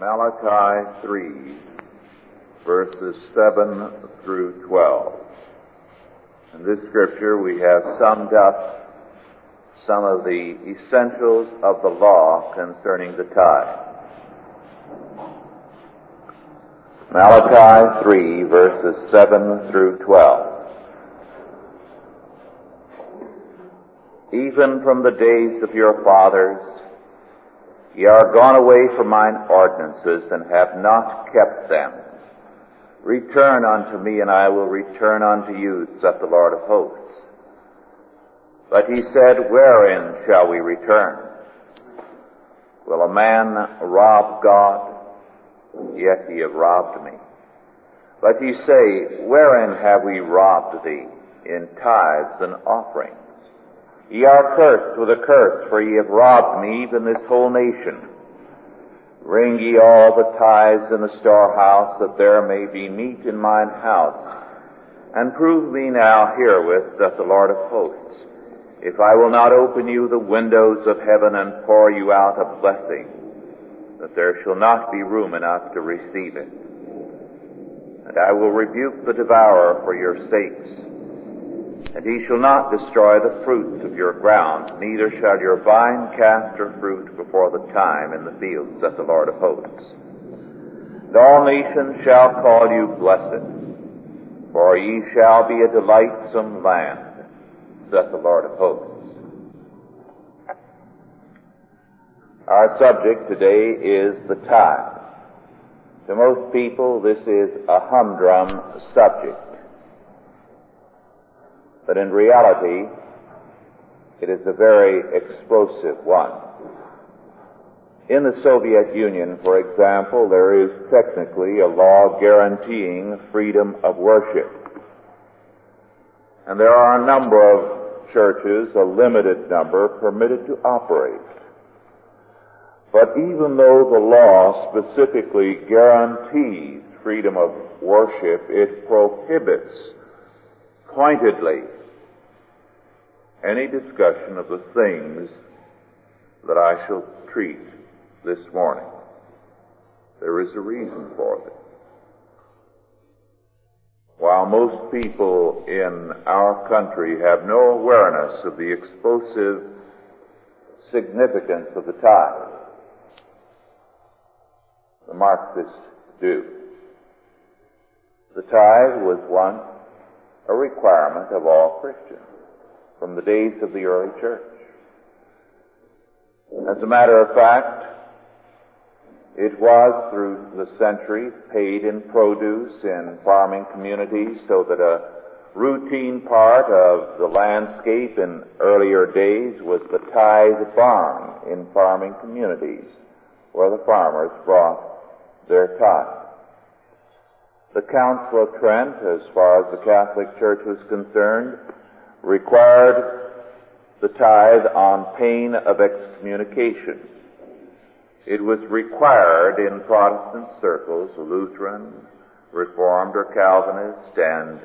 Malachi 3, verses 7 through 12. In this scripture we have summed up some of the essentials of the law concerning the tithe. Malachi 3, verses 7 through 12. Even from the days of your fathers, Ye are gone away from mine ordinances and have not kept them. Return unto me and I will return unto you, saith the Lord of hosts. But he said, Wherein shall we return? Will a man rob God? Yet ye have robbed me. But ye say, Wherein have we robbed thee? In tithes and offerings. Ye are cursed with a curse, for ye have robbed me, even this whole nation. Bring ye all the tithes in the storehouse, that there may be meat in mine house. And prove me now herewith, saith the Lord of hosts, if I will not open you the windows of heaven and pour you out a blessing, that there shall not be room enough to receive it. And I will rebuke the devourer for your sakes, and he shall not destroy the fruits of your ground, neither shall your vine cast her fruit before the time in the field, saith the Lord of hosts. And all nations shall call you blessed, for ye shall be a delightsome land, saith the Lord of hosts. Our subject today is the tithe. To most people, this is a humdrum subject. But in reality, it is a very explosive one. In the Soviet Union, for example, there is technically a law guaranteeing freedom of worship. And there are a number of churches, a limited number, permitted to operate. But even though the law specifically guarantees freedom of worship, it prohibits pointedly any discussion of the things that I shall treat this morning. There is a reason for it. While most people in our country have no awareness of the explosive significance of the tithe, the Marxists do. The tithe was once a requirement of all Christians from the days of the early church. As a matter of fact, it was through the centuries paid in produce in farming communities so that a routine part of the landscape in earlier days was the tithe farm in farming communities where the farmers brought their tithe. The Council of Trent, as far as the Catholic Church was concerned, required the tithe on pain of excommunication. It was required in Protestant circles, Lutheran, Reformed or Calvinist, and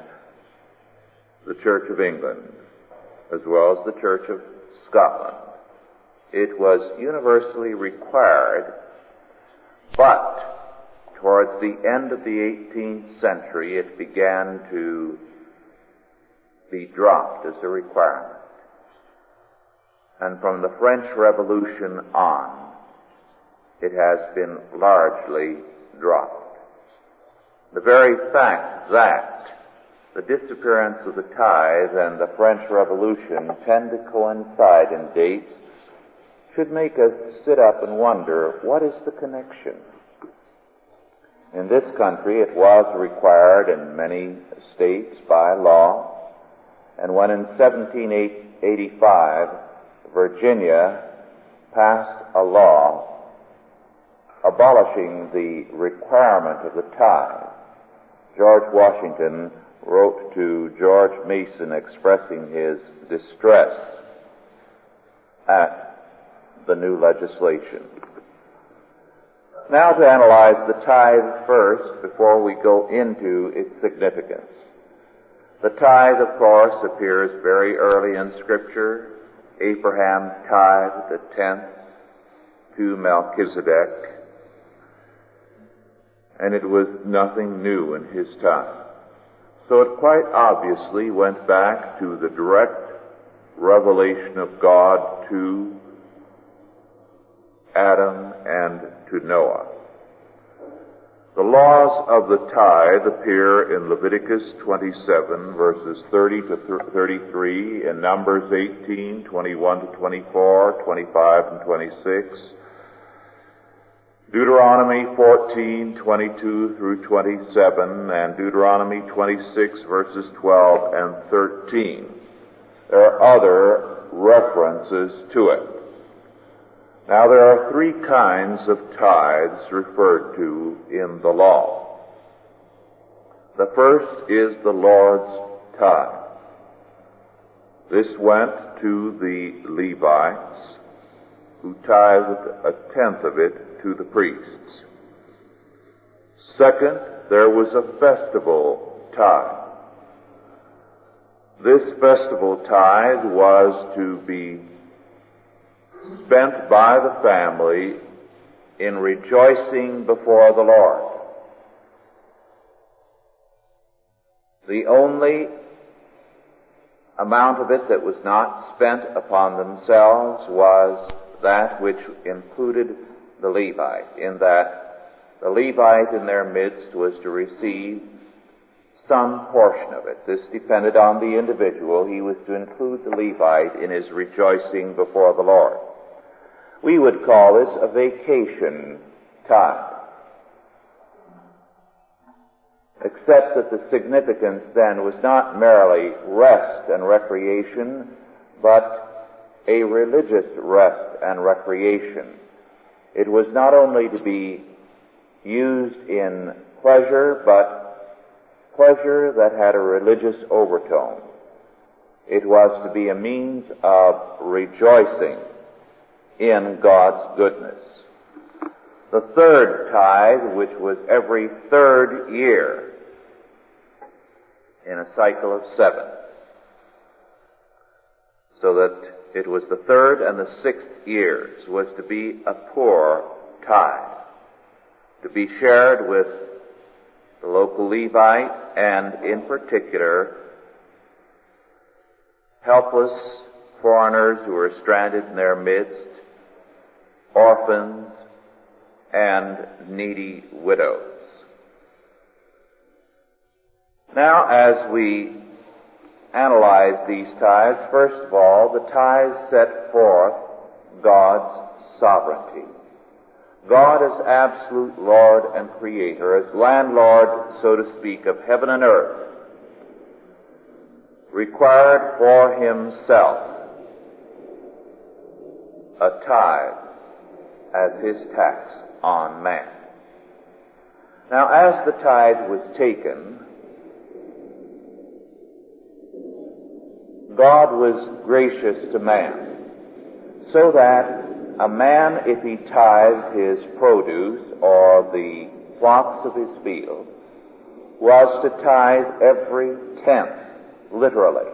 the Church of England, as well as the Church of Scotland. It was universally required, but towards the end of the 18th century it began to be dropped as a requirement. And from the French Revolution on, it has been largely dropped. The very fact that the disappearance of the tithe and the French Revolution tend to coincide in dates should make us sit up and wonder, what is the connection? In this country, it was required in many states by law and when in 1785 Virginia passed a law abolishing the requirement of the tithe, George Washington wrote to George Mason expressing his distress at the new legislation. Now to analyze the tithe first before we go into its significance. The tithe, of course, appears very early in Scripture. Abraham tithed the tenth to Melchizedek. and it was nothing new in his time. So it quite obviously went back to the direct revelation of God to Adam and to Noah. The laws of the tithe appear in Leviticus 27 verses 30 to 33, in Numbers 18, 21 to 24, 25 and 26, Deuteronomy 14, 22 through 27, and Deuteronomy 26 verses 12 and 13. There are other references to it. Now there are three kinds of tithes referred to in the law. The first is the Lord's tithe. This went to the Levites, who tithed a tenth of it to the priests. Second, there was a festival tithe. This festival tithe was to be spent by the family in rejoicing before the Lord. The only amount of it that was not spent upon themselves was that which included the Levite, in that the Levite in their midst was to receive some portion of it. This depended on the individual. He was to include the Levite in his rejoicing before the Lord. We would call this a vacation time. Except that the significance then was not merely rest and recreation, but a religious rest and recreation. It was not only to be used in pleasure, but pleasure that had a religious overtone. It was to be a means of rejoicing in God's goodness. The third tithe, which was every third year in a cycle of seven. So that it was the third and the sixth years was to be a poor tithe, to be shared with the local Levite and in particular helpless foreigners who were stranded in their midst orphans, and needy widows. Now, as we analyze these tithes, first of all, the tithes set forth God's sovereignty. God as absolute Lord and Creator, as landlord, so to speak, of heaven and earth, required for himself a tithe as his tax on man. Now, as the tithe was taken, God was gracious to man, so that a man, if he tithed his produce or the flocks of his field, was to tithe every tenth, literally.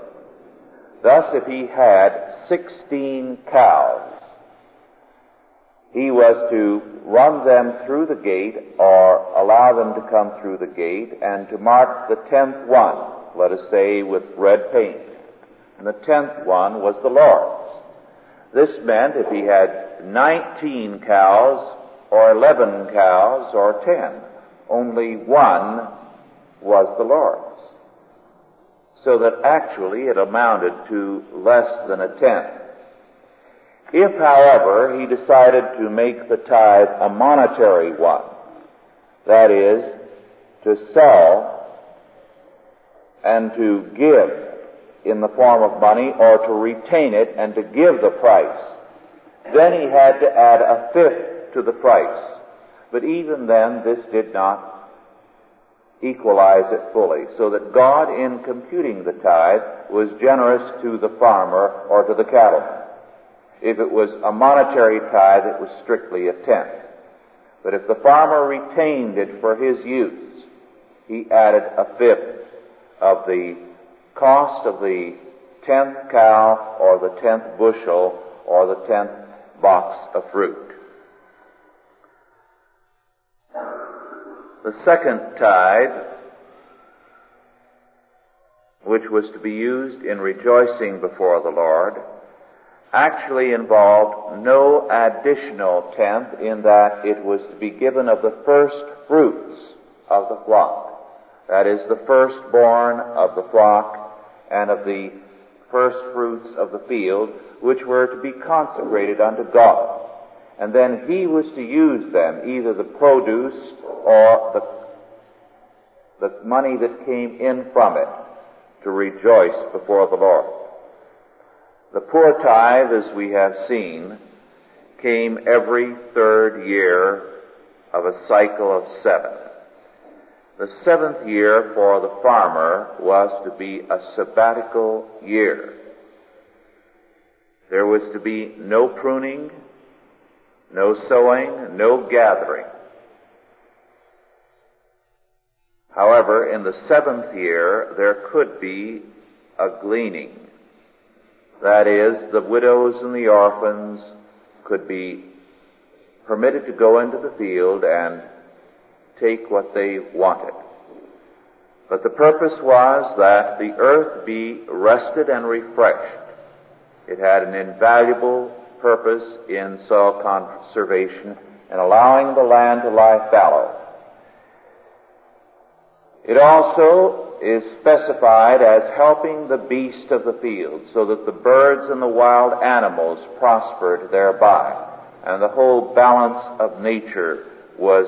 Thus, if he had sixteen cows, he was to run them through the gate or allow them to come through the gate and to mark the tenth one, let us say, with red paint. And the tenth one was the Lord's. This meant if he had 19 cows or 11 cows or 10, only one was the Lord's. So that actually it amounted to less than a tenth. If, however, he decided to make the tithe a monetary one, that is, to sell and to give in the form of money or to retain it and to give the price, then he had to add a fifth to the price. But even then, this did not equalize it fully, so that God, in computing the tithe, was generous to the farmer or to the cattleman. If it was a monetary tithe, it was strictly a tenth. But if the farmer retained it for his use, he added a fifth of the cost of the tenth cow or the tenth bushel or the tenth box of fruit. The second tithe, which was to be used in rejoicing before the Lord, actually involved no additional tenth in that it was to be given of the first fruits of the flock. That is, the firstborn of the flock and of the first fruits of the field, which were to be consecrated unto God. And then he was to use them, either the produce or the, the money that came in from it, to rejoice before the Lord. The poor tithe, as we have seen, came every third year of a cycle of seven. The seventh year for the farmer was to be a sabbatical year. There was to be no pruning, no sowing, no gathering. However, in the seventh year, there could be a gleaning. That is, the widows and the orphans could be permitted to go into the field and take what they wanted. But the purpose was that the earth be rested and refreshed. It had an invaluable purpose in soil conservation and allowing the land to lie fallow. It also is specified as helping the beast of the field so that the birds and the wild animals prospered thereby and the whole balance of nature was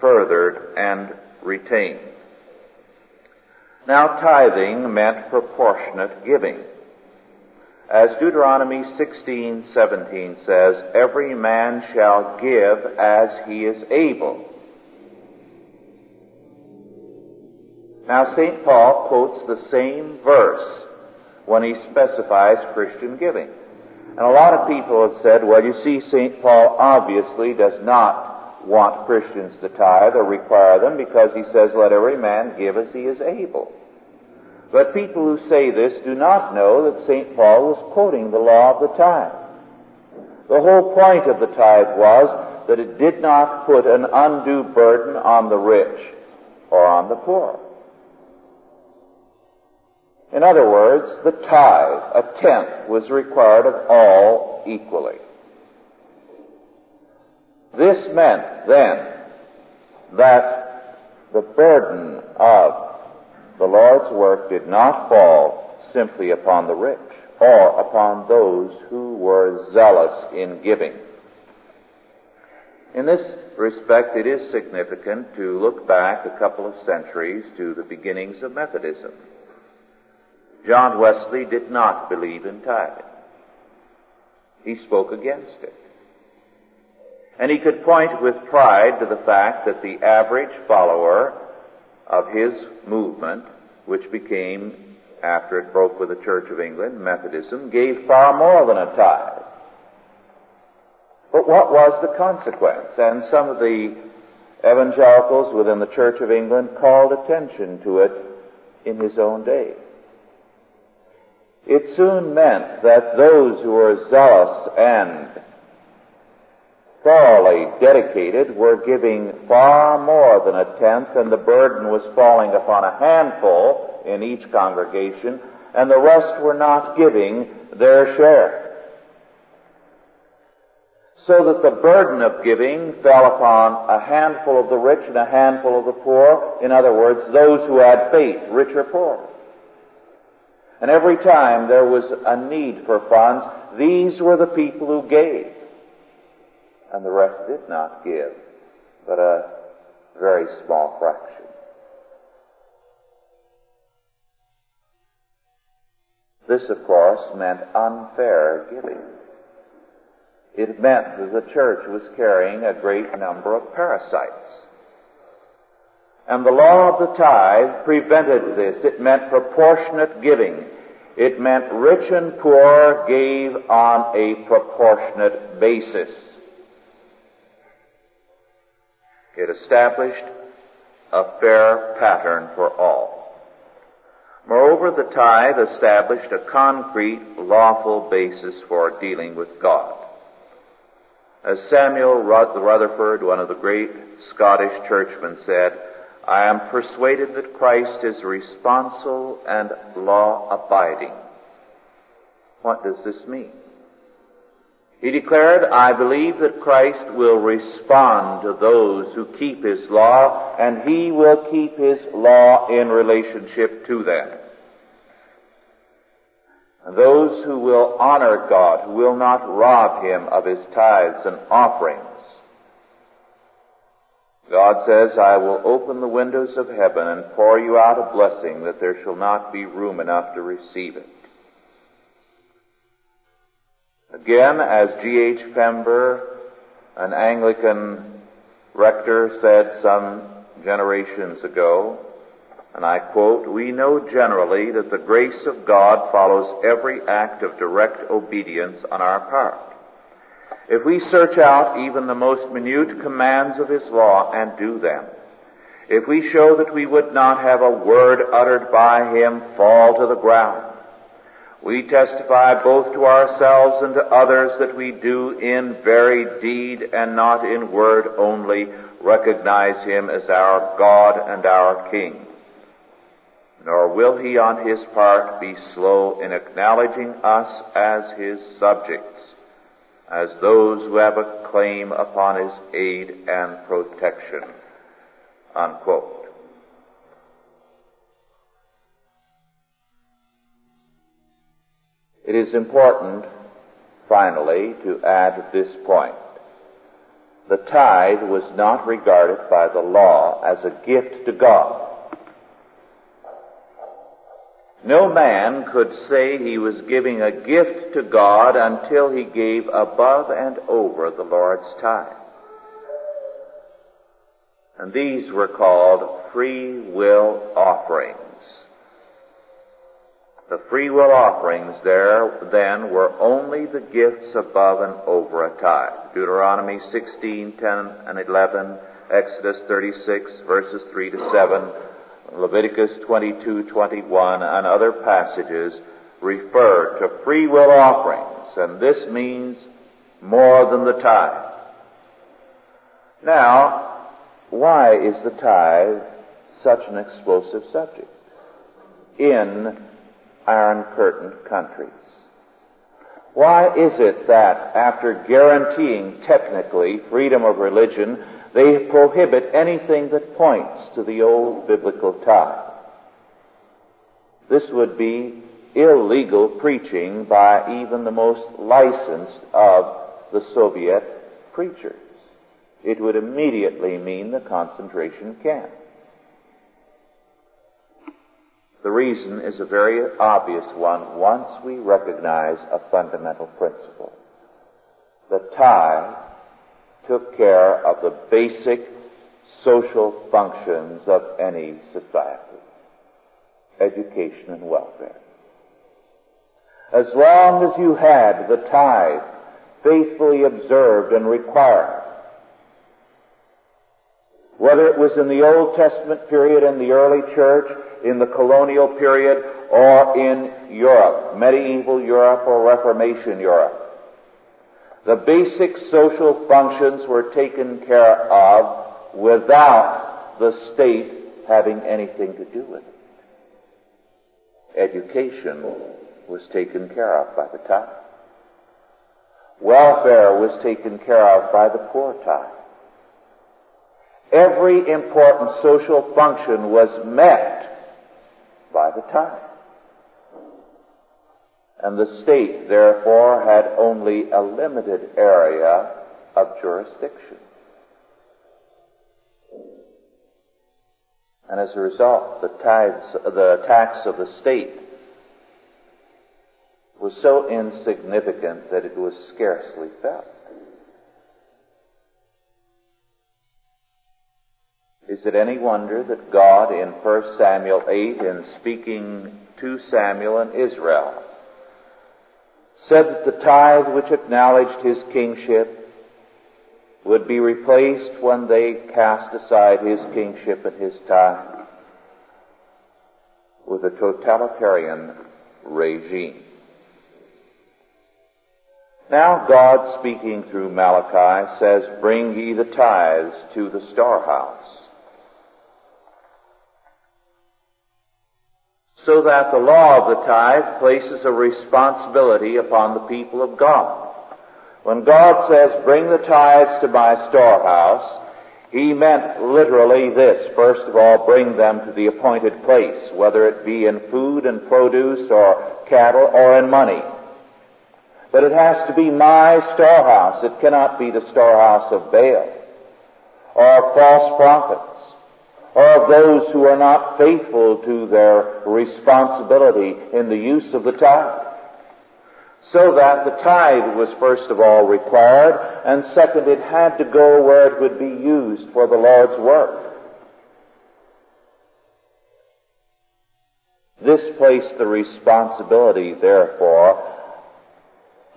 furthered and retained. Now tithing meant proportionate giving. As Deuteronomy 16:17 says, every man shall give as he is able. Now St. Paul quotes the same verse when he specifies Christian giving. And a lot of people have said, well, you see, St. Paul obviously does not want Christians to tithe or require them because he says, let every man give as he is able. But people who say this do not know that St. Paul was quoting the law of the tithe. The whole point of the tithe was that it did not put an undue burden on the rich or on the poor. In other words, the tithe, a tenth, was required of all equally. This meant then that the burden of the Lord's work did not fall simply upon the rich or upon those who were zealous in giving. In this respect, it is significant to look back a couple of centuries to the beginnings of Methodism. John Wesley did not believe in tithing. He spoke against it. And he could point with pride to the fact that the average follower of his movement, which became, after it broke with the Church of England, Methodism, gave far more than a tithe. But what was the consequence? And some of the evangelicals within the Church of England called attention to it in his own day. It soon meant that those who were zealous and thoroughly dedicated were giving far more than a tenth, and the burden was falling upon a handful in each congregation, and the rest were not giving their share. So that the burden of giving fell upon a handful of the rich and a handful of the poor. In other words, those who had faith, rich or poor. And every time there was a need for funds, these were the people who gave and the rest did not give, but a very small fraction. This, of course, meant unfair giving. It meant that the church was carrying a great number of parasites. And the law of the tithe prevented this. It meant proportionate giving. It meant rich and poor gave on a proportionate basis. It established a fair pattern for all. Moreover, the tithe established a concrete, lawful basis for dealing with God. As Samuel Rutherford, one of the great Scottish churchmen, said, I am persuaded that Christ is responsible and law abiding. What does this mean? He declared, I believe that Christ will respond to those who keep His law, and He will keep His law in relationship to them. And those who will honor God, who will not rob Him of His tithes and offerings. God says, I will open the windows of heaven and pour you out a blessing that there shall not be room enough to receive it. Again, as G.H. Pember, an Anglican rector, said some generations ago, and I quote, We know generally that the grace of God follows every act of direct obedience on our part. If we search out even the most minute commands of His law and do them, if we show that we would not have a word uttered by Him fall to the ground, we testify both to ourselves and to others that we do in very deed and not in word only recognize Him as our God and our King. Nor will He on His part be slow in acknowledging us as His subjects, as those who have a claim upon His aid and protection. Unquote. It is important, finally, to add this point. The tithe was not regarded by the law as a gift to God. No man could say he was giving a gift to God until he gave above and over the Lord's tithe. And these were called free will offerings. The free will offerings there then were only the gifts above and over a tithe. Deuteronomy 16, 10 and 11, Exodus 36 verses 3 to 7, Leviticus 22, 21 and other passages refer to free will offerings, and this means more than the tithe. Now, why is the tithe such an explosive subject? In Iron Curtain countries. Why is it that after guaranteeing technically freedom of religion, they prohibit anything that points to the old biblical tie. This would be illegal preaching by even the most licensed of the Soviet preachers. It would immediately mean the concentration camp. The reason is a very obvious one once we recognize a fundamental principle. The tithe took care of the basic social functions of any society. Education and welfare. As long as you had the tithe faithfully observed and required, whether it was in the Old Testament period in the early church, in the colonial period, or in Europe, medieval Europe or Reformation Europe. The basic social functions were taken care of without the state having anything to do with it. Education was taken care of by the tithe. Welfare was taken care of by the poor tithe. Every important social function was met by the tithe. And the state, therefore, had only a limited area of jurisdiction. And as a result, the tithes, the tax of the state was so insignificant that it was scarcely felt. Is it any wonder that God in 1 Samuel 8, in speaking to Samuel and Israel, said that the tithe which acknowledged his kingship would be replaced when they cast aside his kingship and his tithe with a totalitarian regime. Now God speaking through Malachi says, Bring ye the tithes to the storehouse So that the law of the tithe places a responsibility upon the people of God. When God says, bring the tithes to my storehouse, he meant literally this. First of all, bring them to the appointed place, whether it be in food and produce or cattle or in money. But it has to be my storehouse. It cannot be the storehouse of Baal or false prophets or of those who are not faithful to their responsibility in the use of the tithe. So that the tithe was first of all required, and second, it had to go where it would be used for the Lord's work. This placed the responsibility, therefore,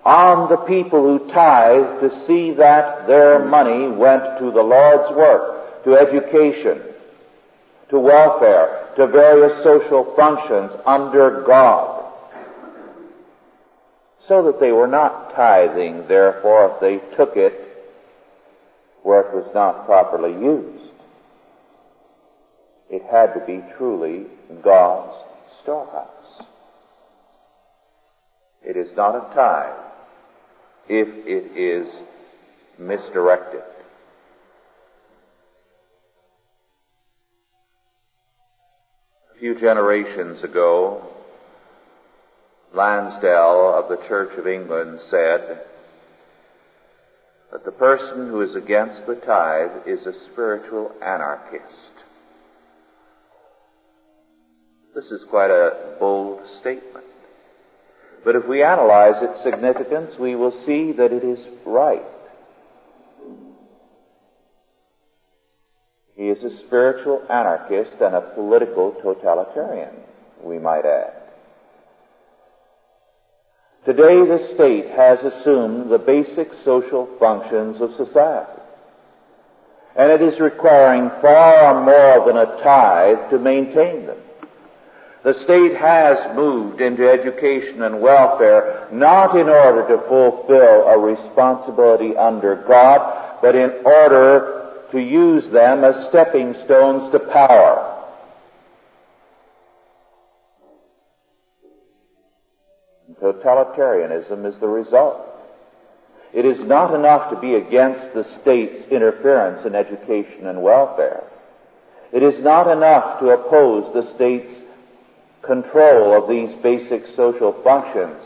on the people who tithe to see that their money went to the Lord's work, to education, to welfare, to various social functions under God so that they were not tithing, therefore, if they took it where it was not properly used. It had to be truly God's storehouse. It is not a tithe if it is misdirected. Few generations ago, Lansdell of the Church of England said that the person who is against the tithe is a spiritual anarchist. This is quite a bold statement. But if we analyze its significance, we will see that it is right. He is a spiritual anarchist and a political totalitarian, we might add. Today the state has assumed the basic social functions of society. And it is requiring far more than a tithe to maintain them. The state has moved into education and welfare not in order to fulfill a responsibility under God, but in order to use them as stepping stones to power. Totalitarianism is the result. It is not enough to be against the state's interference in education and welfare. It is not enough to oppose the state's control of these basic social functions.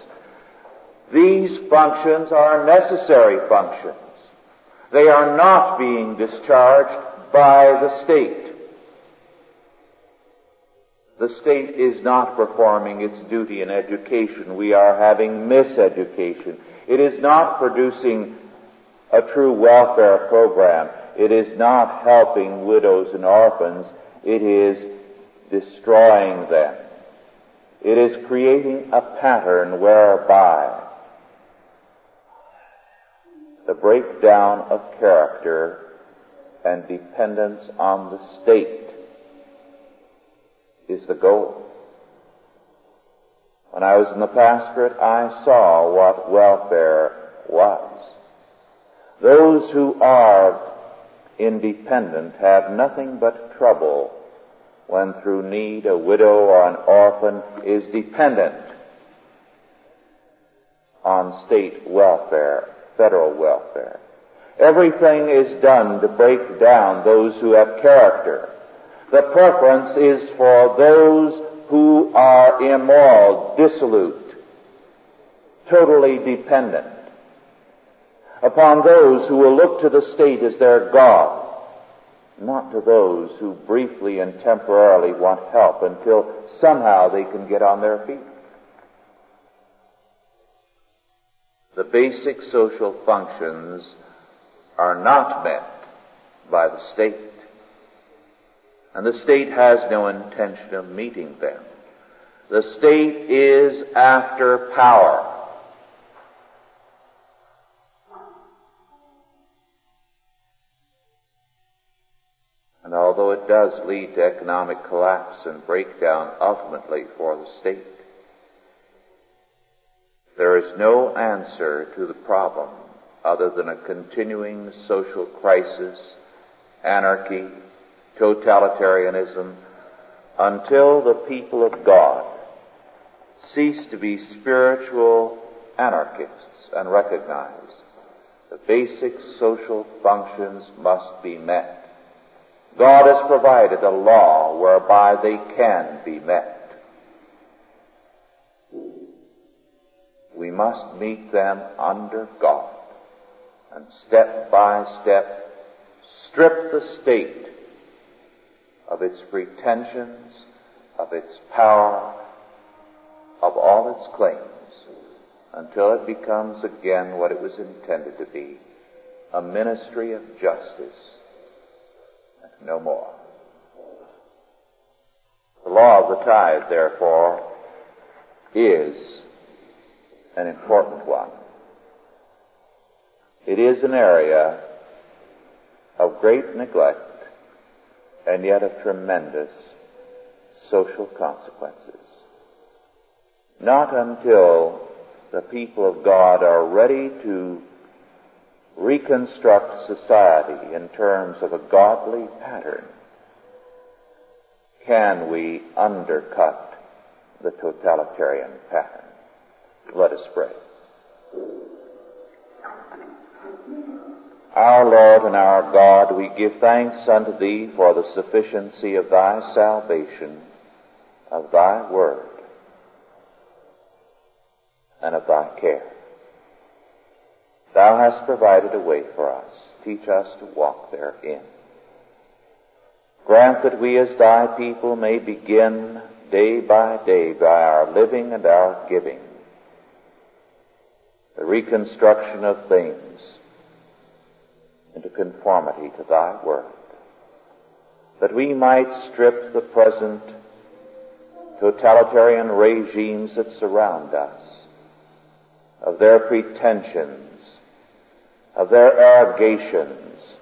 These functions are necessary functions. They are not being discharged by the state. The state is not performing its duty in education. We are having miseducation. It is not producing a true welfare program. It is not helping widows and orphans. It is destroying them. It is creating a pattern whereby the breakdown of character and dependence on the state is the goal. When I was in the pastorate, I saw what welfare was. Those who are independent have nothing but trouble when through need a widow or an orphan is dependent on state welfare, federal welfare. Everything is done to break down those who have character. The preference is for those who are immoral, dissolute, totally dependent upon those who will look to the state as their God, not to those who briefly and temporarily want help until somehow they can get on their feet. The basic social functions are not met by the state and the state has no intention of meeting them. The state is after power. And although it does lead to economic collapse and breakdown ultimately for the state, there is no answer to the problem other than a continuing social crisis, anarchy, totalitarianism until the people of God cease to be spiritual anarchists and recognize the basic social functions must be met. God has provided a law whereby they can be met. We must meet them under God and step by step strip the state of its pretensions, of its power, of all its claims, until it becomes again what it was intended to be, a ministry of justice, and no more. The law of the tithe, therefore, is an important one. It is an area of great neglect and yet of tremendous social consequences. Not until the people of God are ready to reconstruct society in terms of a godly pattern can we undercut the totalitarian pattern. Let us pray. Our Lord and our God, we give thanks unto Thee for the sufficiency of Thy salvation, of Thy word, and of Thy care. Thou hast provided a way for us. Teach us to walk therein. Grant that we as Thy people may begin day by day by our living and our giving the reconstruction of things into conformity to thy word, that we might strip the present totalitarian regimes that surround us of their pretensions, of their arrogations,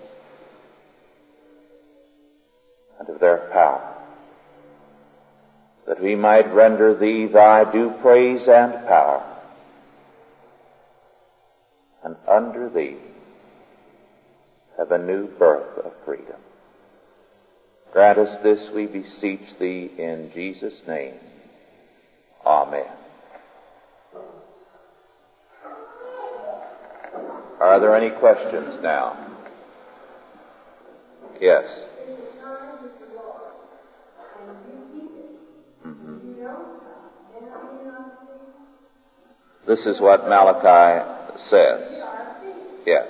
and of their power, that we might render thee thy due praise and power, and under thee have a new birth of freedom. Grant us this, we beseech thee, in Jesus' name. Amen. Are there any questions now? Yes. Mm-hmm. This is what Malachi says. Yes.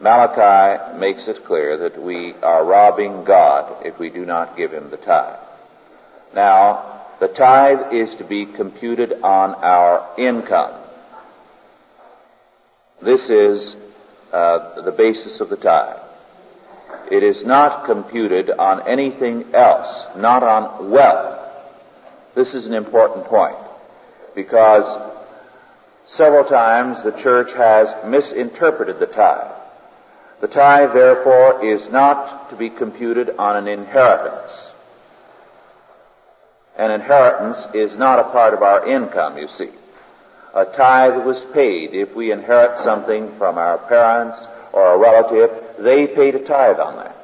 Malachi makes it clear that we are robbing God if we do not give Him the tithe. Now, the tithe is to be computed on our income. This is uh, the basis of the tithe. It is not computed on anything else, not on wealth. This is an important point because several times the church has misinterpreted the tithe. The tithe, therefore, is not to be computed on an inheritance. An inheritance is not a part of our income, you see. A tithe was paid if we inherit something from our parents or a relative, they paid a tithe on that.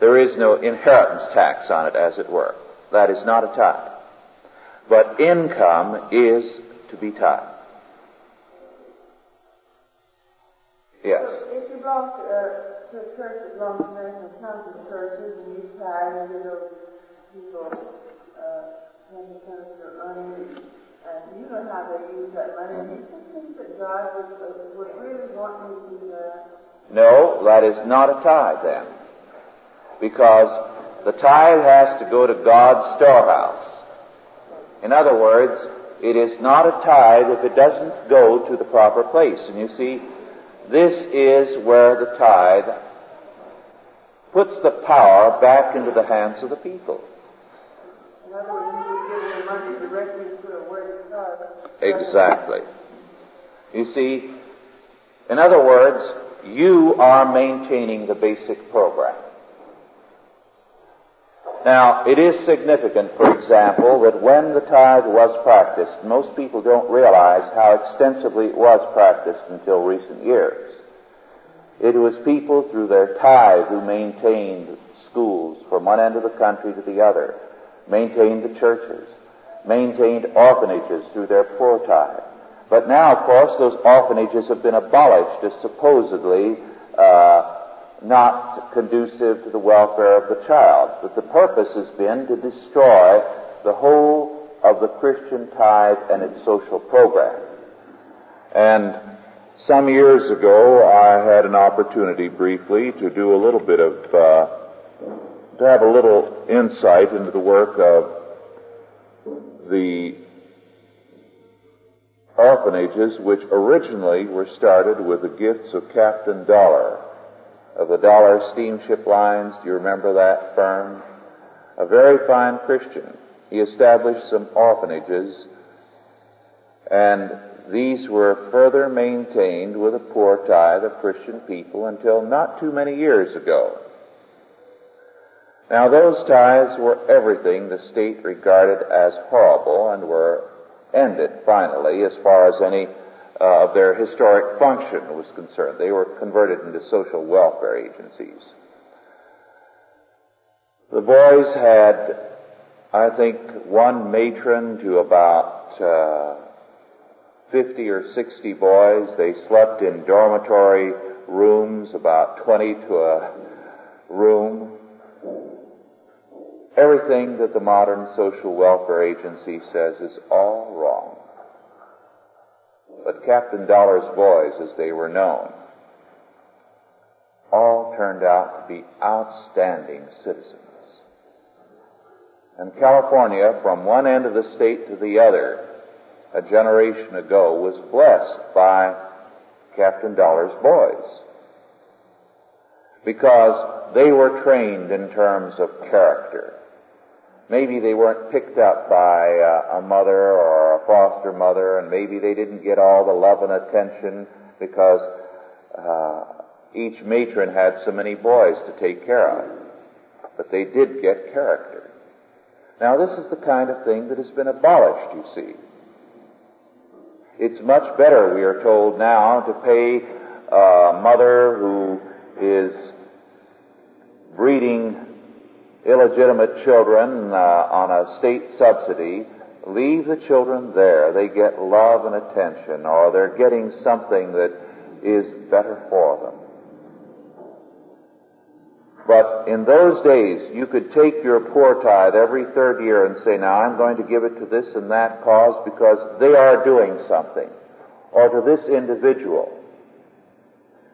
There is no inheritance tax on it, as it were. That is not a tithe. But income is to be tithed. Yes. So if you belong to, uh, to a church that belongs to American Council churches and you tithe and those people uh, percent of your earnings, and you know how they use that money, and you think that God would, uh, would really want me to do that? No, that is not a tithe then. Because the tithe has to go to God's storehouse. In other words, it is not a tithe if it doesn't go to the proper place. And you see, this is where the tithe puts the power back into the hands of the people. Exactly. You see, in other words, you are maintaining the basic program. Now, it is significant, for example, that when the tithe was practiced, most people don't realize how extensively it was practiced until recent years. It was people through their tithe who maintained schools from one end of the country to the other. maintained the churches, maintained orphanages through their poor tithe. But now, of course, those orphanages have been abolished as supposedly uh, not conducive to the welfare of the child. But the purpose has been to destroy the whole of the Christian tithe and its social program. And some years ago, I had an opportunity briefly to do a little bit of, uh, to have a little insight into the work of the orphanages which originally were started with the gifts of Captain Dollar of the Dollar Steamship Lines. Do you remember that firm? A very fine Christian. He established some orphanages and these were further maintained with a poor tithe of Christian people until not too many years ago. Now those tithes were everything the state regarded as horrible and were ended finally as far as any uh, of their historic function was concerned. They were converted into social welfare agencies. The boys had, I think, one matron to about uh, 50 or 60 boys. They slept in dormitory rooms, about 20 to a room. Everything that the modern social welfare agency says is all wrong. But Captain Dollar's boys, as they were known, all turned out to be outstanding citizens. And California, from one end of the state to the other, a generation ago, was blessed by Captain Dollar's boys. Because they were trained in terms of character. Maybe they weren't picked up by uh, a mother or a foster mother, and maybe they didn't get all the love and attention because uh, each matron had so many boys to take care of. But they did get character. Now, this is the kind of thing that has been abolished, you see. It's much better, we are told now, to pay a mother who is breeding illegitimate children uh, on a state subsidy, leave the children there. They get love and attention, or they're getting something that is better for them. But in those days, you could take your poor tithe every third year and say, now I'm going to give it to this and that cause because they are doing something. Or to this individual.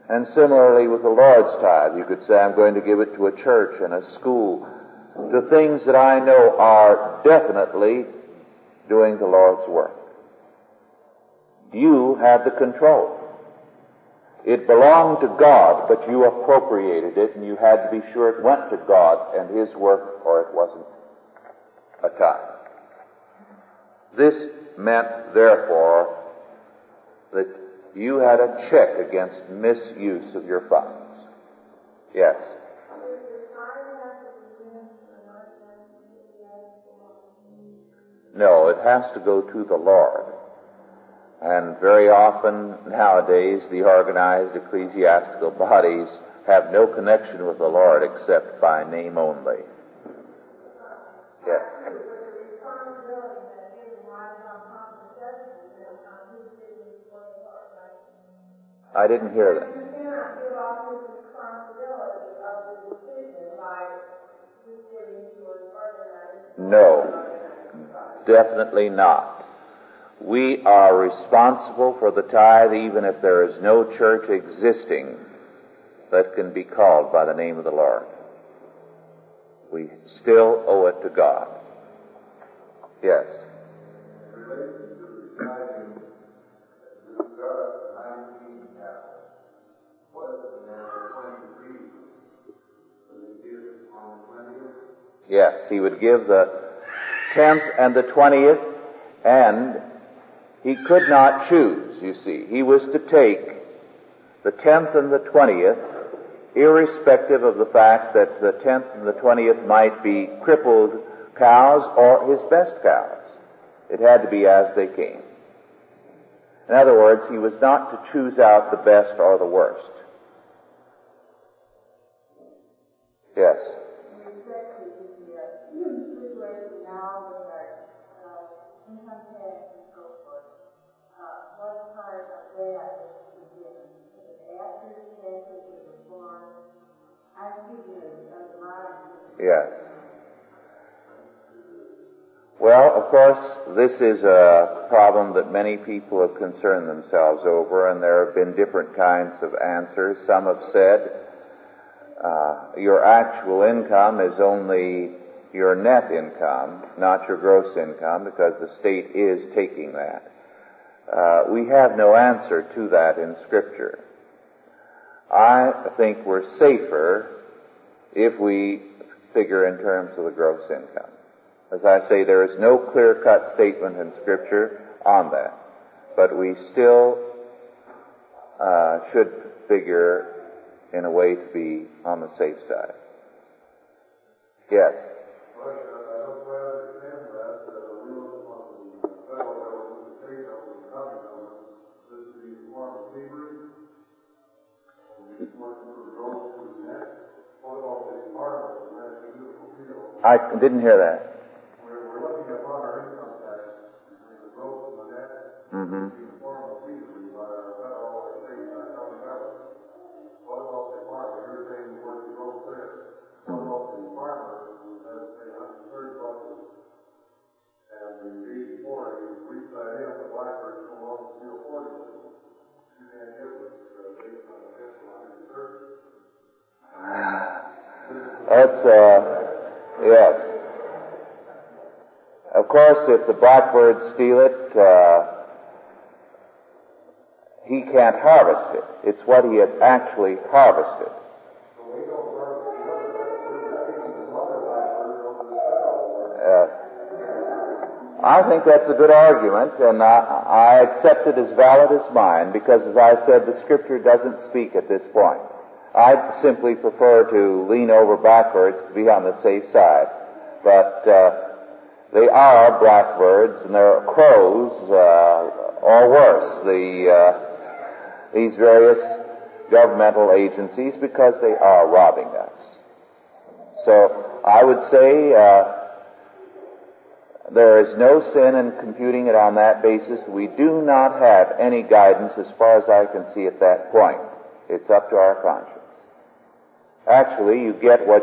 And similarly with the Lord's tithe, you could say, I'm going to give it to a church and a school to things that I know are definitely doing the Lord's work. You have the control. It belonged to God, but you appropriated it and you had to be sure it went to God and His work or it wasn't a tithe. This meant, therefore, that you had a check against misuse of your funds. Yes. No, it has to go to the Lord. And very often nowadays the organized ecclesiastical bodies have no connection with the Lord except by name only. Yes. I didn't hear that. No, definitely not. We are responsible for the tithe even if there is no church existing that can be called by the name of the Lord. We still owe it to God. Yes. Yes, he would give the tenth and the twentieth, and he could not choose, you see. He was to take the tenth and the twentieth, irrespective of the fact that the tenth and the twentieth might be crippled cows or his best cows. It had to be as they came. In other words, he was not to choose out the best or the worst. Yes. Yes. Well, of course, this is a problem that many people have concerned themselves over, and there have been different kinds of answers. Some have said uh, your actual income is only your net income, not your gross income, because the state is taking that. Uh, we have no answer to that in Scripture. I think we're safer if we figure in terms of the gross income. As I say, there is no clear-cut statement in Scripture on that, but we still uh, should figure in a way to be on the safe side. Yes. I didn't hear that. We're looking upon our income tax between the gross and the net. Mm-hmm. Being formed legally by our federal or state or county government. What about the farmer? You're saying what the gross there. What about the farmer who has say hundred thirty bucks and the eighty forty, we side in, the blackbird no longer steal forty. You can't get it, based on the fifty, hundred thirty. That's, uh, yes. Of course, if the blackbirds steal it, uh, he can't harvest it. It's what he has actually harvested. Yes. I think that's a good argument, and I, I accept it as valid as mine because, as I said, the Scripture doesn't speak at this point. I simply prefer to lean over backwards to be on the safe side. But uh, they are blackbirds and they're crows, uh, or worse, the uh, these various governmental agencies because they are robbing us. So I would say uh, there is no sin in computing it on that basis. We do not have any guidance as far as I can see at that point. It's up to our conscience. Actually, you get what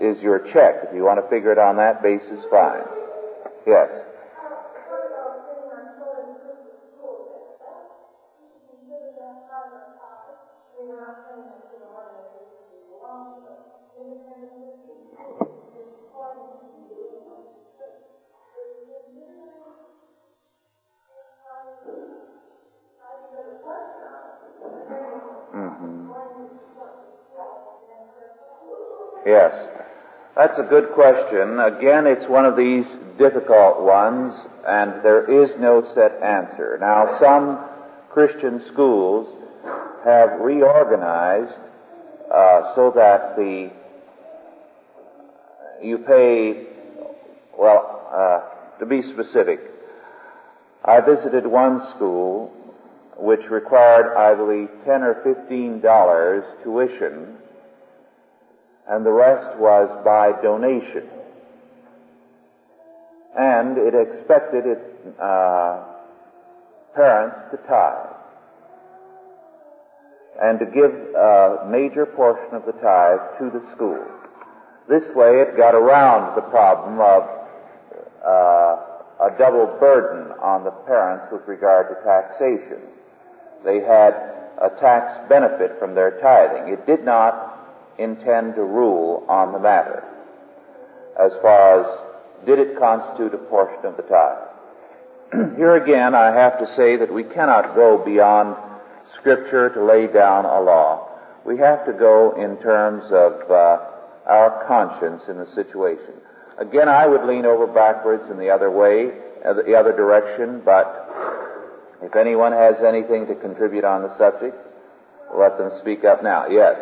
is your check. If you want to figure it on that basis, fine. Yes. That's a good question. Again, it's one of these difficult ones, and there is no set answer. Now, some Christian schools have reorganized uh, so that the you pay well uh, to be specific. I visited one school which required, I believe, ten or fifteen dollars tuition and the rest was by donation. And it expected its uh, parents to tithe and to give a major portion of the tithe to the school. This way it got around the problem of uh, a double burden on the parents with regard to taxation. They had a tax benefit from their tithing. It did not intend to rule on the matter as far as did it constitute a portion of the tithe. Here again, I have to say that we cannot go beyond Scripture to lay down a law. We have to go in terms of uh, our conscience in the situation. Again, I would lean over backwards in the other way, uh, the other direction, but if anyone has anything to contribute on the subject, let them speak up now. Yes.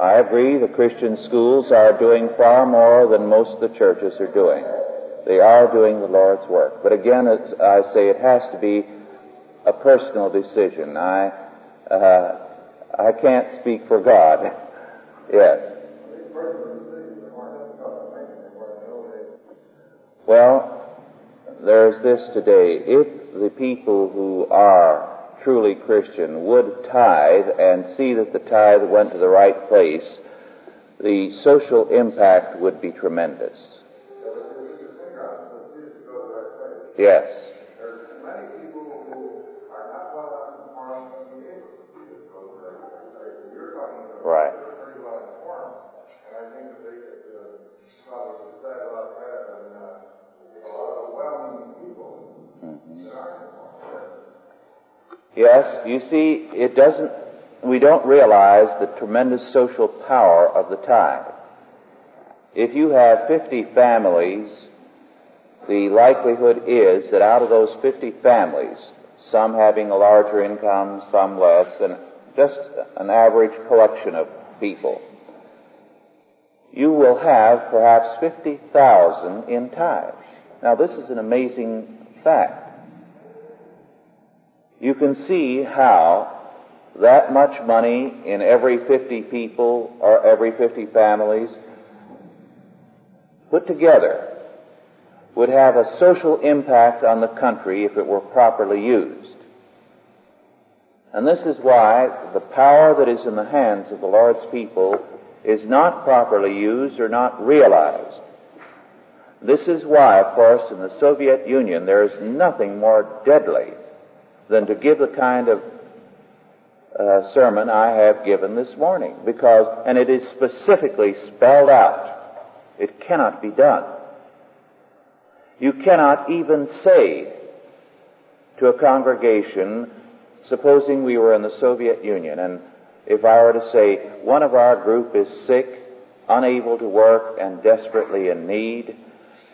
I agree the Christian schools are doing far more than most of the churches are doing. They are doing the Lord's work. But again, I say, it has to be a personal decision. I, uh, I can't speak for God. yes. Well, there's this today. If the people who are truly Christian would tithe and see that the tithe went to the right place, the social impact would be tremendous. Yes. Right. Yes, you see, it doesn't, we don't realize the tremendous social power of the tithe. If you have 50 families, the likelihood is that out of those 50 families, some having a larger income, some less, and just an average collection of people, you will have perhaps 50,000 in tithes. Now this is an amazing fact you can see how that much money in every 50 people or every 50 families put together would have a social impact on the country if it were properly used. And this is why the power that is in the hands of the Lord's people is not properly used or not realized. This is why, of course, in the Soviet Union there is nothing more deadly than to give the kind of uh, sermon I have given this morning. Because, and it is specifically spelled out. It cannot be done. You cannot even say to a congregation, supposing we were in the Soviet Union, and if I were to say, one of our group is sick, unable to work, and desperately in need,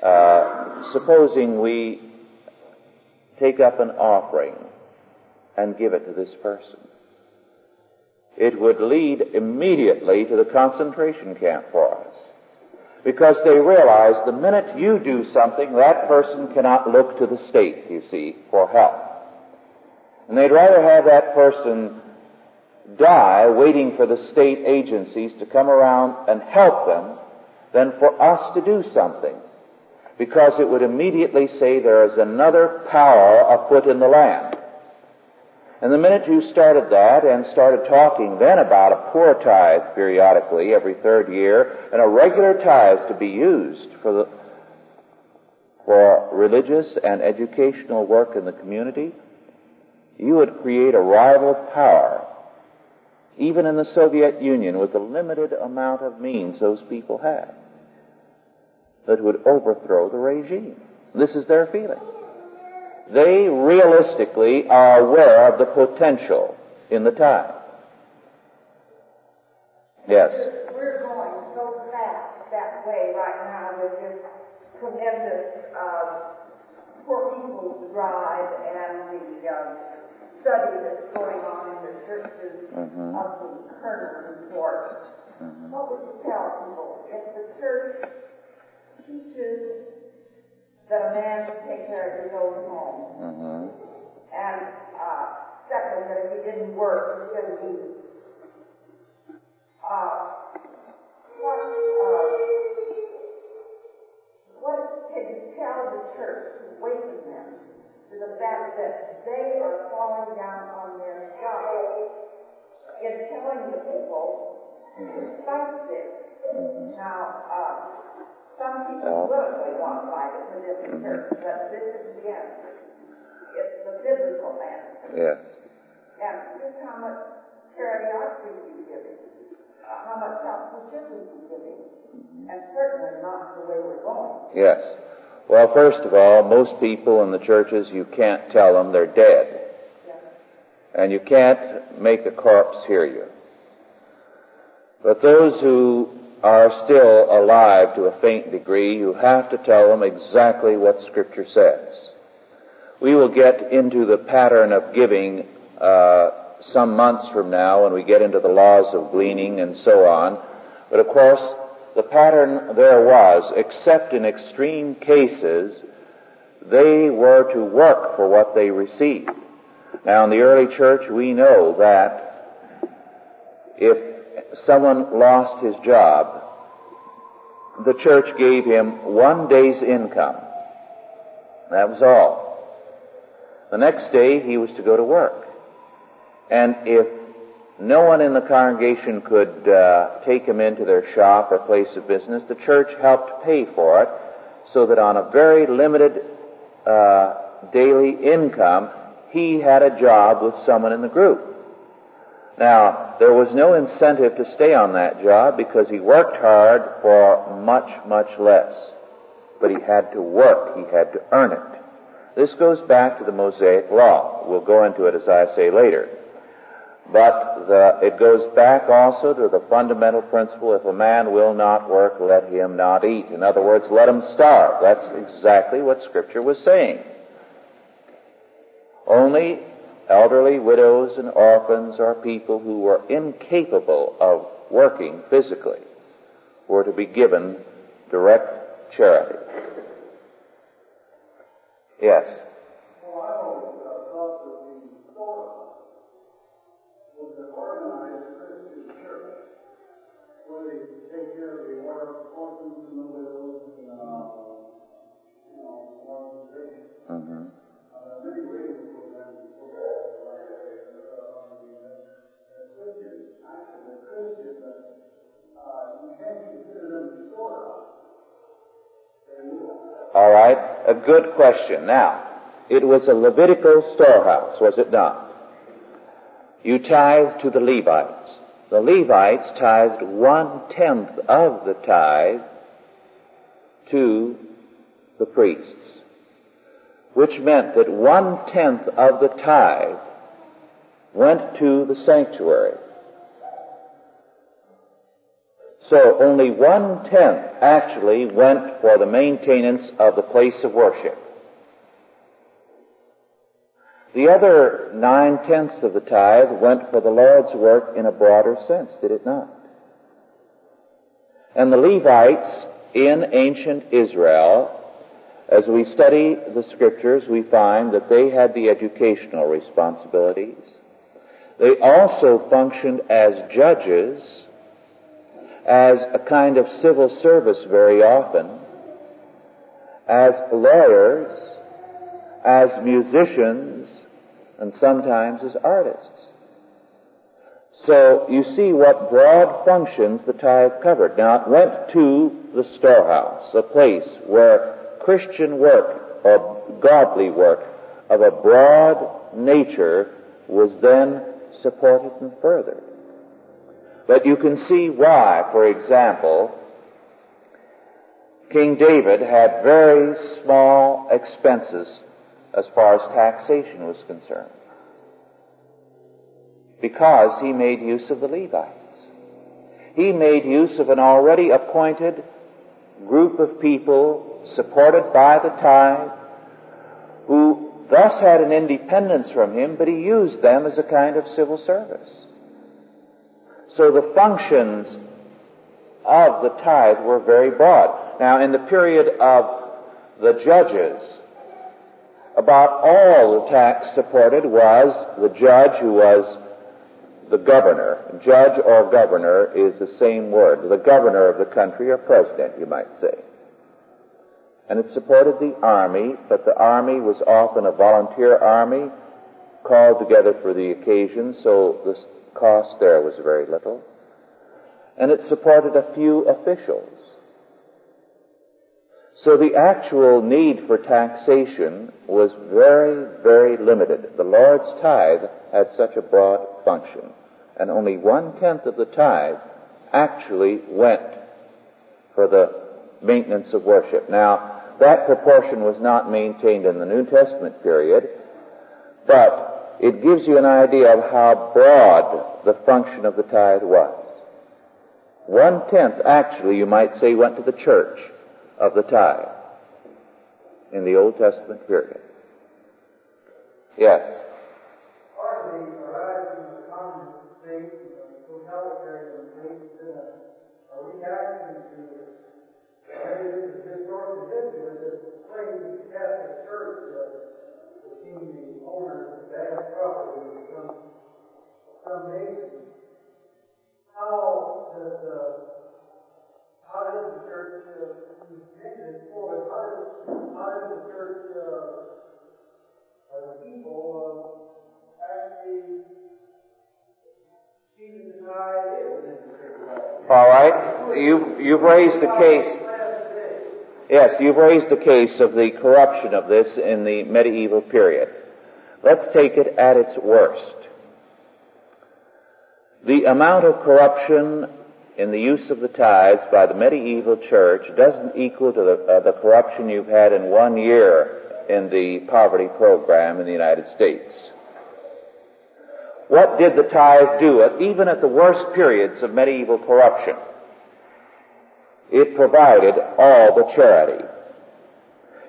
uh, supposing we take up an offering and give it to this person. It would lead immediately to the concentration camp for us. Because they realize the minute you do something, that person cannot look to the state, you see, for help. And they'd rather have that person die waiting for the state agencies to come around and help them than for us to do something. Because it would immediately say there is another power afoot in the land. And the minute you started that and started talking then about a poor tithe periodically every third year and a regular tithe to be used for the, for religious and educational work in the community, you would create a rival power, even in the Soviet Union with the limited amount of means those people have, that would overthrow the regime. This is their feeling they realistically are aware of the potential in the time. Yes. We're going so fast that way right now with this tremendous uh, poor people's drive and the uh, study that's going on in the churches mm-hmm. of the Kerner report. Mm-hmm. What would you tell people if the church teaches that a man should take care of his own home. Mm-hmm. And uh, second, that if he didn't work, he shouldn't eat. Uh, what, uh, what can you tell the church to awaken them to the fact that they are falling down on their job in telling the people to fight this? Mm-hmm. Now, uh, some people willingly want Bible for this church, but this is again, it's the biblical man. Yes. And just how much charity are we giving? Uh, how much help we should we be giving? And certainly not the way we're going. Yes. Well, first of all, most people in the churches, you can't tell them they're dead. And you can't make a corpse hear you. But those who are still alive to a faint degree, you have to tell them exactly what Scripture says. We will get into the pattern of giving uh, some months from now when we get into the laws of gleaning and so on. But of course, the pattern there was, except in extreme cases, they were to work for what they received. Now in the early church we know that if someone lost his job, the church gave him one day's income. That was all. The next day he was to go to work. And if no one in the congregation could uh, take him into their shop or place of business, the church helped pay for it so that on a very limited uh, daily income, he had a job with someone in the group. Now, there was no incentive to stay on that job because he worked hard for much, much less. But he had to work. He had to earn it. This goes back to the Mosaic Law. We'll go into it as I say later. But the, it goes back also to the fundamental principle, if a man will not work, let him not eat. In other words, let him starve. That's exactly what Scripture was saying. Only elderly widows and orphans or people who were incapable of working physically were to be given direct charity. Yes. A good question. Now, it was a Levitical storehouse, was it not? You tithe to the Levites. The Levites tithed one tenth of the tithe to the priests, which meant that one tenth of the tithe went to the sanctuary. So only one tenth actually went for the maintenance of the place of worship. The other nine tenths of the tithe went for the Lord's work in a broader sense, did it not? And the Levites in ancient Israel, as we study the scriptures, we find that they had the educational responsibilities. They also functioned as judges as a kind of civil service very often, as lawyers, as musicians, and sometimes as artists. So you see what broad functions the tithe covered. Now it went to the storehouse, a place where Christian work or godly work of a broad nature was then supported and furthered. But you can see why, for example, King David had very small expenses as far as taxation was concerned. Because he made use of the Levites. He made use of an already appointed group of people supported by the tithe who thus had an independence from him, but he used them as a kind of civil service. So the functions of the tithe were very broad. Now, in the period of the judges, about all the tax supported was the judge who was the governor. Judge or governor is the same word. The governor of the country or president, you might say. And it supported the army, but the army was often a volunteer army called together for the occasion, so the cost there was very little. And it supported a few officials. So the actual need for taxation was very, very limited. The Lord's tithe had such a broad function, and only one tenth of the tithe actually went for the maintenance of worship. Now, that proportion was not maintained in the New Testament period, but it gives you an idea of how broad the function of the tithe was. One tenth, actually, you might say, went to the church of the tithe in the Old Testament period. Yes. Nations. How the, uh, how does the church, uh, it before, but how does, how does the church, uh, or the people, uh, actually the is the? All right. You've, you've raised the case. Yes, you've raised the case of the corruption of this in the medieval period. Let's take it at its worst. The amount of corruption in the use of the tithes by the medieval church doesn't equal to the, uh, the corruption you've had in one year in the poverty program in the United States. What did the tithe do, even at the worst periods of medieval corruption? It provided all the charity.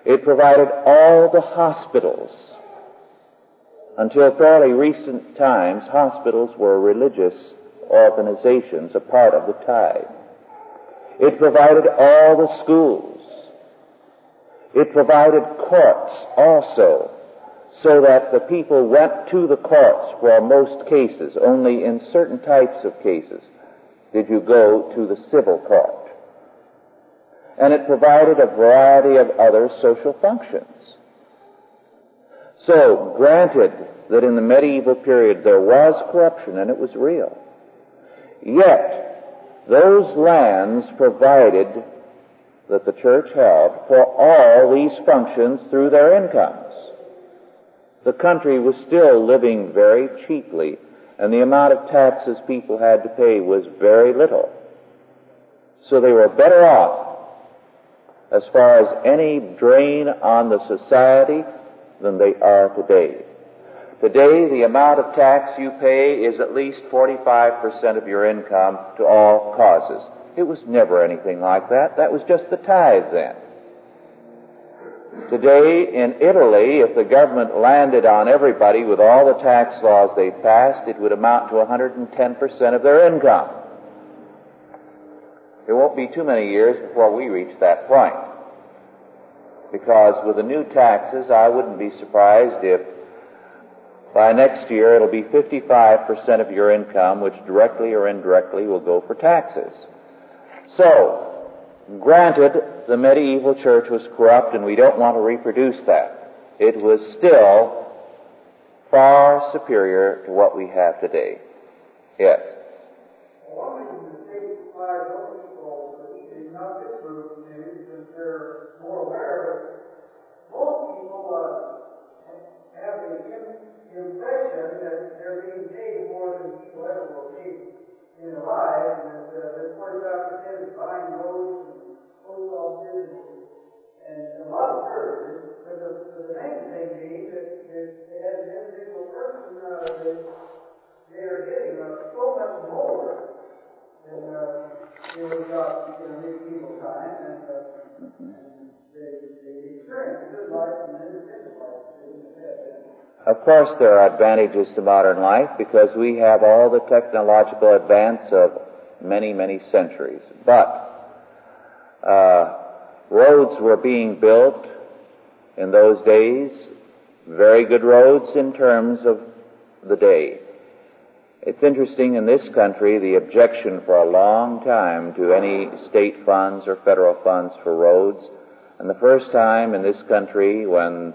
It provided all the hospitals. Until fairly recent times, hospitals were religious organizations, a part of the tithe. It provided all the schools. It provided courts also, so that the people went to the courts for most cases. Only in certain types of cases did you go to the civil court. And it provided a variety of other social functions. So, granted that in the medieval period there was corruption and it was real, yet those lands provided that the church held for all these functions through their incomes. The country was still living very cheaply, and the amount of taxes people had to pay was very little. So they were better off as far as any drain on the society than they are today. Today, the amount of tax you pay is at least 45% of your income to all causes. It was never anything like that. That was just the tithe then. Today, in Italy, if the government landed on everybody with all the tax laws they passed, it would amount to 110% of their income. It won't be too many years before we reach that point. Because with the new taxes, I wouldn't be surprised if by next year it'll be 55% of your income which directly or indirectly will go for taxes. So, granted, the medieval church was corrupt and we don't want to reproduce that. It was still far superior to what we have today. Yes. They are getting. Of course, there are advantages to modern life because we have all the technological advance of many, many centuries. But uh, roads were being built in those days, very good roads in terms of the day. It's interesting in this country, the objection for a long time to any state funds or federal funds for roads. And the first time in this country when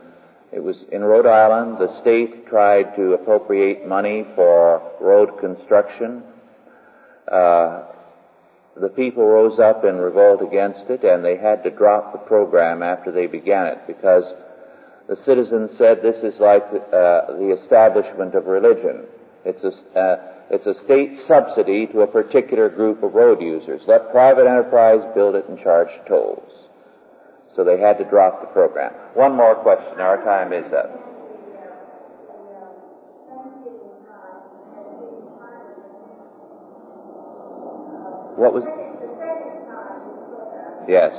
it was in Rhode Island, the state tried to appropriate money for road construction. Uh, the people rose up in revolt against it, and they had to drop the program after they began it because the citizens said this is like uh, the establishment of religion. It's a, uh, it's a state subsidy to a particular group of road users. Let private enterprise build it and charge tolls. So they had to drop the program. One more question. Our time is up. What was? Yes.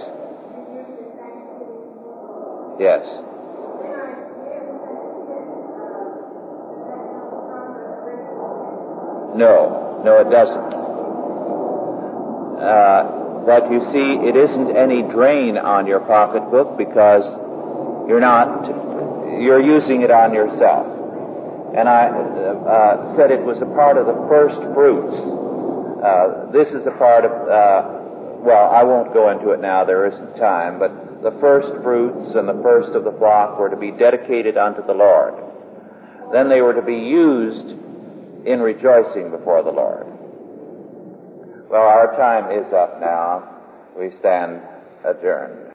Yes. No, no, it doesn't. Uh, but you see, it isn't any drain on your pocketbook because you're not, you're using it on yourself. And I uh, said it was a part of the first fruits. Uh, this is a part of, uh, well, I won't go into it now, there isn't time, but the first fruits and the first of the flock were to be dedicated unto the Lord. Then they were to be used in rejoicing before the Lord. Well, our time is up now. We stand adjourned.